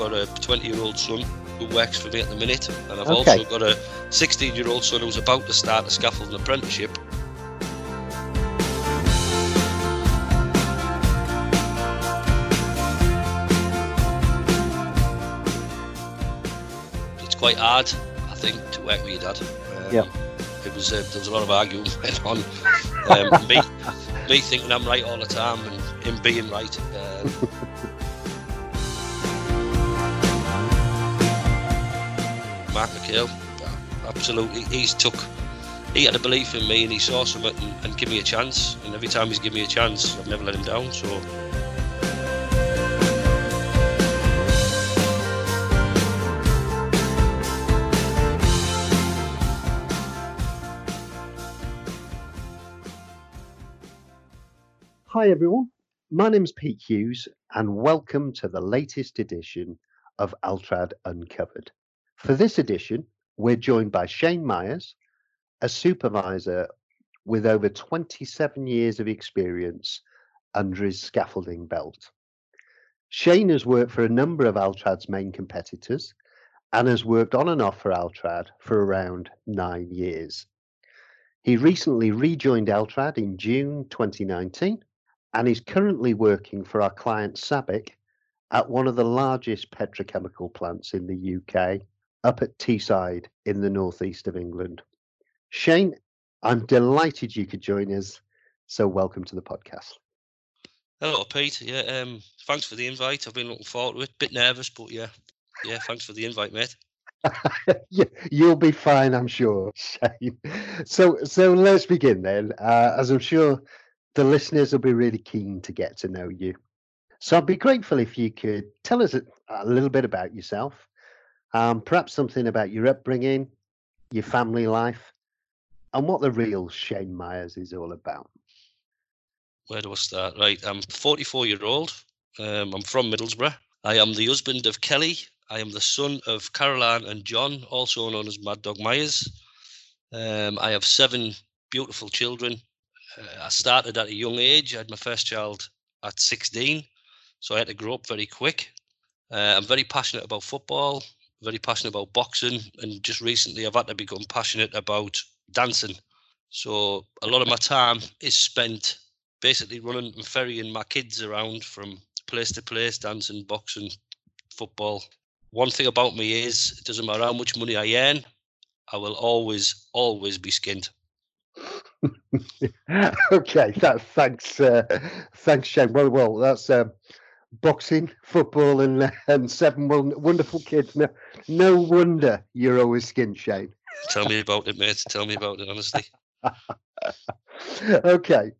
got a 20 year old son who works for me at the minute, and I've Okay. also got a 16 year old son who's about to start a scaffolding apprenticeship. It's quite hard, I think, to work with your dad. Um, Yeah. It was uh, there was a lot of arguing went on. Um, me, me thinking I'm right all the time, and him being right. Um, Mark McHale, absolutely. He's took, he had a belief in me and he saw something and, and give me a chance. And every time he's given me a chance, I've never let him down. So Hi, everyone. My name's Pete Hughes, and welcome to the latest edition of Altrad Uncovered. For this edition, we're joined by Shane Myers, a supervisor with over 27 years of experience under his scaffolding belt. Shane has worked for a number of Altrad's main competitors and has worked on and off for Altrad for around nine years. He recently rejoined Altrad in June 2019 and is currently working for our client Sabic at one of the largest petrochemical plants in the UK, up at Teesside in the northeast of England. Shane, I'm delighted you could join us. So, welcome to the podcast. hello, Pete. Yeah, um, thanks for the invite. I've been looking forward to it. Bit nervous, but yeah, yeah. Thanks for the invite, mate. yeah, you'll be fine, I'm sure, Shane. So, so let's begin then, uh, as I'm sure the listeners will be really keen to get to know you. So, I'd be grateful if you could tell us a, a little bit about yourself, um, perhaps something about your upbringing, your family life, and what the real Shane Myers is all about. Where do I start? Right, I'm 44 year old. Um, I'm from Middlesbrough. I am the husband of Kelly. I am the son of Caroline and John, also known as Mad Dog Myers. Um, I have seven beautiful children. Uh, I started at a young age. I had my first child at 16, so I had to grow up very quick. Uh, I'm very passionate about football, very passionate about boxing, and just recently I've had to become passionate about dancing. So a lot of my time is spent basically running and ferrying my kids around from place to place, dancing, boxing, football. One thing about me is it doesn't matter how much money I earn, I will always, always be skinned. okay, that, thanks, uh, thanks, Shane. Well, well, that's um, boxing, football, and uh, and seven wonderful kids. No, no wonder you're always skin Shane. Tell me about it, mate. Tell me about it, honestly. okay,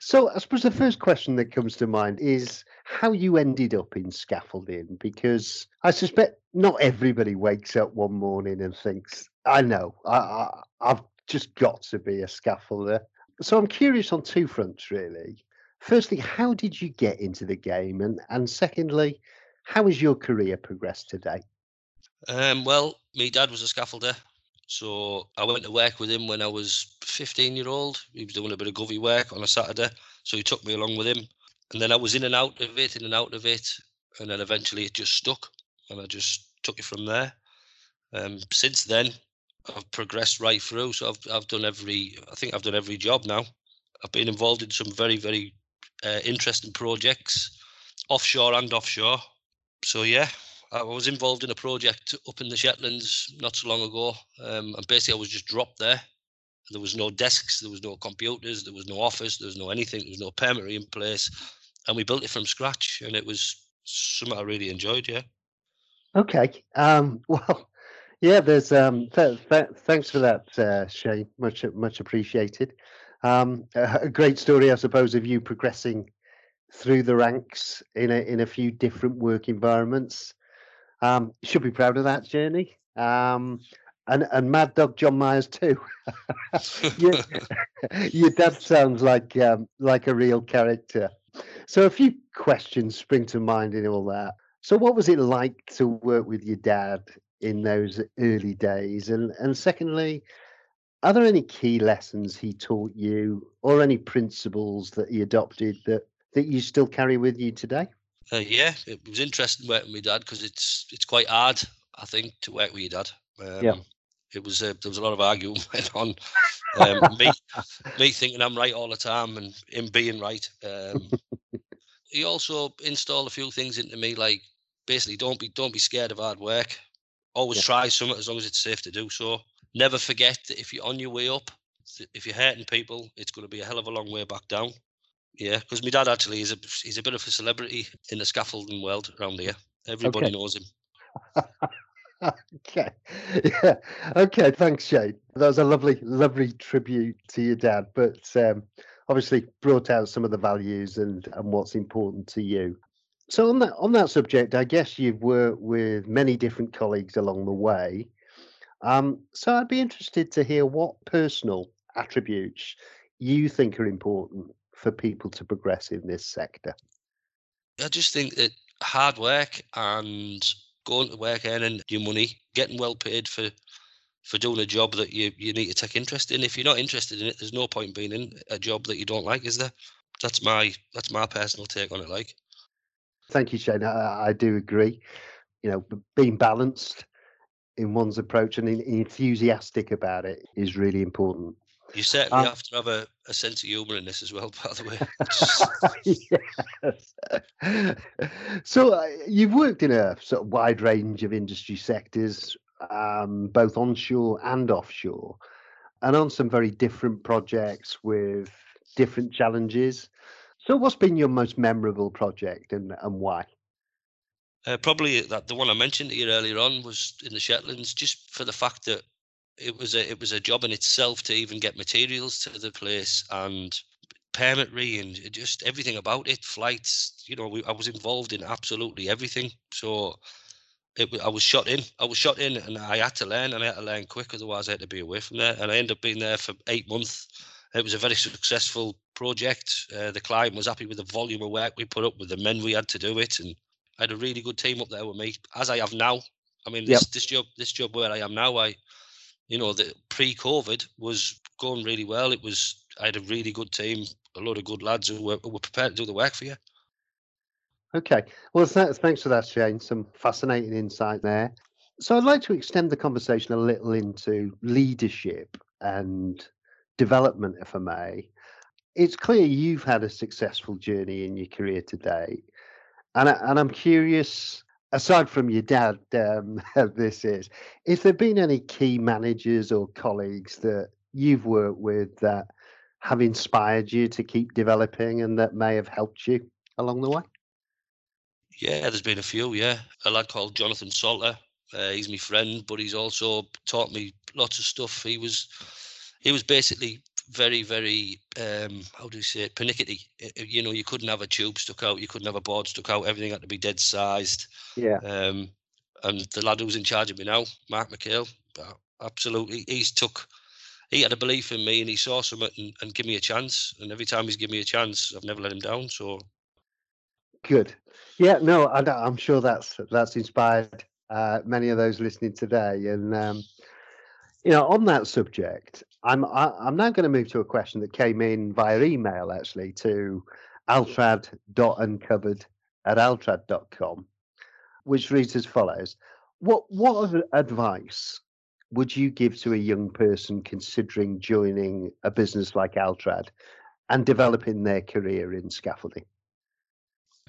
so I suppose the first question that comes to mind is how you ended up in scaffolding, because I suspect not everybody wakes up one morning and thinks, "I know, I, I, I've just got to be a scaffolder." So I'm curious on two fronts, really. Firstly, how did you get into the game, and and secondly, how has your career progressed today? Um, well, my dad was a scaffolder, so I went to work with him when I was 15 year old. He was doing a bit of govy work on a Saturday, so he took me along with him. And then I was in and out of it, in and out of it, and then eventually it just stuck, and I just took it from there. Um, since then, I've progressed right through. So I've I've done every. I think I've done every job now. I've been involved in some very very uh, interesting projects, offshore and offshore. So yeah, I was involved in a project up in the Shetlands not so long ago, um, and basically I was just dropped there. There was no desks, there was no computers, there was no office, there was no anything, there was no permit in place, and we built it from scratch, and it was something I really enjoyed. Yeah. Okay. Um, well, yeah. There's um. Th- th- thanks for that, uh, Shane. Much much appreciated. Um, a great story, I suppose, of you progressing through the ranks in a in a few different work environments. Um, should be proud of that journey. Um, and and Mad Dog John Myers too. your, your dad sounds like um, like a real character. So a few questions spring to mind in all that. So what was it like to work with your dad in those early days? And and secondly, are there any key lessons he taught you or any principles that he adopted that that you still carry with you today? Uh, yeah, it was interesting working with dad because it's it's quite hard, I think, to work with your dad. Um, Yeah. It was uh, there was a lot of arguing went on. Um, me, me thinking I'm right all the time and him being right. Um, he also installed a few things into me, like basically don't be don't be scared of hard work. Always Yeah. try something as long as it's safe to do so. Never forget that if you're on your way up, if you're hurting people, it's going to be a hell of a long way back down. Yeah, because my dad actually is a he's a bit of a celebrity in the scaffolding world around here. Everybody Okay. knows him. okay. Yeah. Okay. Thanks, Shane. That was a lovely, lovely tribute to your dad, but um, obviously brought out some of the values and, and what's important to you. So on that on that subject, I guess you've worked with many different colleagues along the way. Um, so I'd be interested to hear what personal attributes you think are important for people to progress in this sector. I just think that hard work and going to work, earning your money, getting well paid for for doing a job that you, you need to take interest in. If you're not interested in it, there's no point being in a job that you don't like, is there? That's my that's my personal take on it. Like, Thank you, Shane. I, I do agree. You know, being balanced in one's approach and en- enthusiastic about it is really important. you certainly Um, have to have a, a sense of humour in this as well. By the way, yes. So uh, you've worked in a sort of wide range of industry sectors, um, both onshore and offshore, and on some very different projects with different challenges. So, what's been your most memorable project and, and why? Uh, probably that the one I mentioned you earlier on was in the Shetlands, just for the fact that it was a it was a job in itself to even get materials to the place and permitry and just everything about it, flights. You know, we, I was involved in absolutely everything. So it I was shot in. I was shot in, and I had to learn, and I had to learn quick, otherwise I had to be away from there. And I ended up being there for eight months. It was a very successful project. Uh, the client was happy with the volume of work we put up, with the men we had to do it, and I had a really good team up there with me, as I have now. I mean, this this job, this job where I am now, I, you know, the pre-COVID was going really well. It was I had a really good team, a lot of good lads who were, who were prepared to do the work for you. Okay. Well, th- thanks for that, Shane. Some fascinating insight there. So, I'd like to extend the conversation a little into leadership and development, if I may. It's clear you've had a successful journey in your career today. And, I, and I'm curious, aside from your dad, um, this is, if there have been any key managers or colleagues that you've worked with that have inspired you to keep developing and that may have helped you along the way? Yeah, there's been a few. Yeah, a lad called Jonathan Salter. Uh, he's my friend, but he's also taught me lots of stuff. He was, he was basically very, very, um, how do you say it, pernickety. You know, you couldn't have a tube stuck out, you couldn't have a board stuck out. Everything had to be dead sized. Yeah. Um, and the lad who's in charge of me now, Mark McHale, absolutely, he's took. He had a belief in me, and he saw something and, and give me a chance. And every time he's given me a chance, I've never let him down. So Good. Yeah, no, I, am sure that's that's inspired uh, many of those listening today. And um, you know, on that subject, I'm I, I'm now going to move to a question that came in via email actually to altrad.uncovered at altrad.com, which reads as follows: What what advice would you give to a young person considering joining a business like Altrad and developing their career in scaffolding?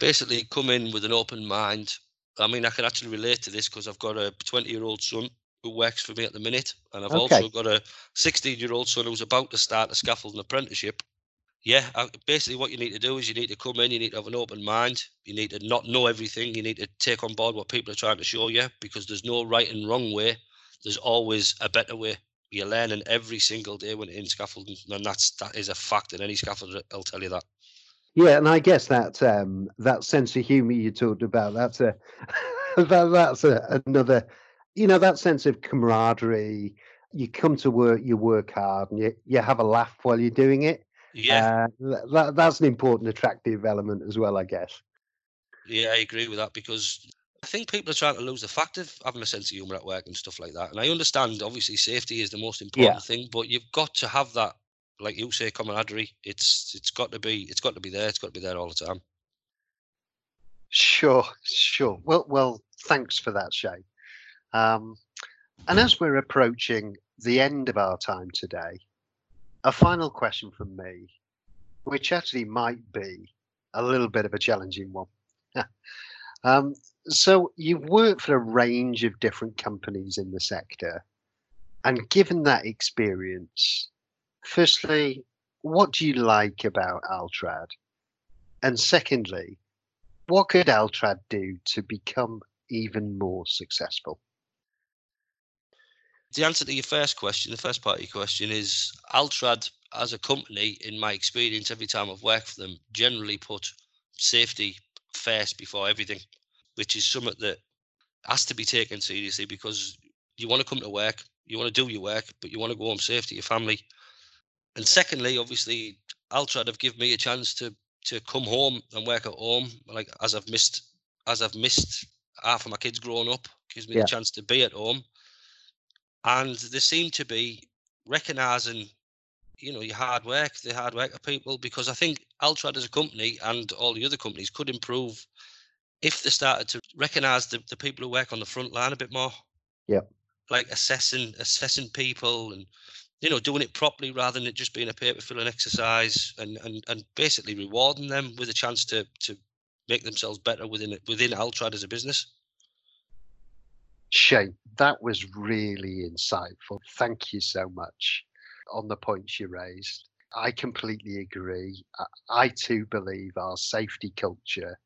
basically come in with an open mind. I mean, I can actually relate to this because I've got a 20 year old son who works for me at the minute, and I've Okay. also got a 16 year old son who's about to start a scaffolding apprenticeship. Yeah, I, basically, what you need to do is you need to come in, you need to have an open mind, you need to not know everything, you need to take on board what people are trying to show you because there's no right and wrong way, there's always a better way. You're learning every single day when in scaffolding, and that's that is a fact, and any scaffolder will tell you that. Yeah, and I guess that um, that sense of humour you talked about that's a that, that's a, another you know that sense of camaraderie. You come to work, you work hard, and you you have a laugh while you're doing it. Yeah, Uh, that, that's an important attractive element as well, I guess. Yeah, I agree with that because I think people are trying to lose the fact of having a sense of humour at work and stuff like that. And I understand, obviously, safety is the most important thing, but you've got to have that, like you say, camaraderie. It's it's got to be it's got to be there. It's got to be there all the time. Sure, sure. Well, well, thanks for that, Shane. Um, and as we're approaching the end of our time today, a final question from me, which actually might be a little bit of a challenging one. um, so you've worked for a range of different companies in the sector, and given that experience, firstly, what do you like about Altrad? And secondly, what could Altrad do to become even more successful? The answer to your first question, the first part of your question is Altrad as a company, in my experience, every time I've worked for them, generally put safety first before everything, which is something that has to be taken seriously because you want to come to work, you want to do your work, but you want to go home safe to your family. And secondly, obviously, Altrad have given me a chance to to come home and work at home. Like as I've missed as I've missed half of my kids growing up, gives me yeah. the chance to be at home. And they seem to be recognizing, you know, your hard work, the hard work of people, because I think Altrad as a company and all the other companies could improve if they started to recognize the, the people who work on the front line a bit more. Yeah. Like assessing assessing people and you know, doing it properly rather than it just being a paper filling exercise and, and, and basically rewarding them with a chance to to make themselves better within within Altrad as a business. Shane, that was really insightful. Thank you so much on the points you raised. I completely agree. I too believe our safety culture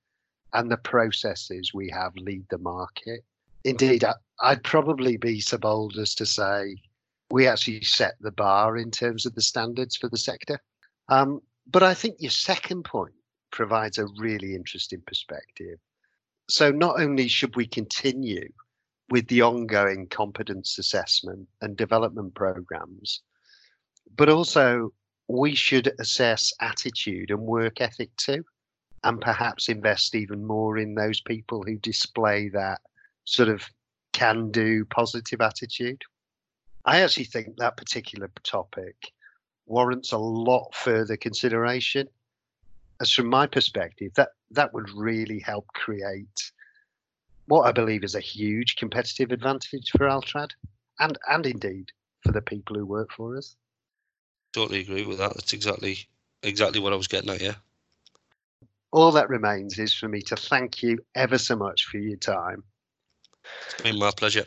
and the processes we have lead the market. Indeed, I'd probably be so bold as to say we actually set the bar in terms of the standards for the sector. Um, but I think your second point provides a really interesting perspective. So, not only should we continue with the ongoing competence assessment and development programs, but also we should assess attitude and work ethic too, and perhaps invest even more in those people who display that sort of can do positive attitude. I actually think that particular topic warrants a lot further consideration. As from my perspective, that that would really help create what I believe is a huge competitive advantage for Altrad and and indeed for the people who work for us. Totally agree with that. That's exactly exactly what I was getting at, yeah. All that remains is for me to thank you ever so much for your time. It's been my pleasure.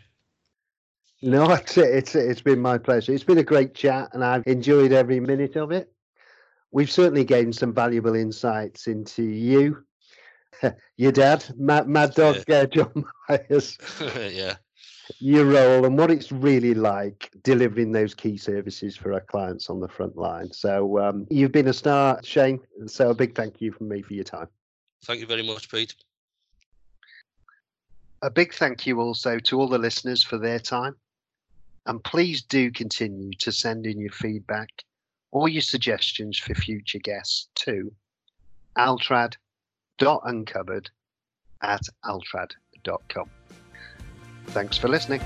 No, it's, it's it's been my pleasure. It's been a great chat, and I've enjoyed every minute of it. We've certainly gained some valuable insights into you, your dad, Mad, Mad Dog yeah. uh, John Myers. yeah. Your role and what it's really like delivering those key services for our clients on the front line. So um, you've been a star, Shane. So a big thank you from me for your time. Thank you very much, Pete. A big thank you also to all the listeners for their time. And please do continue to send in your feedback or your suggestions for future guests to altrad.uncovered at altrad.com. Thanks for listening.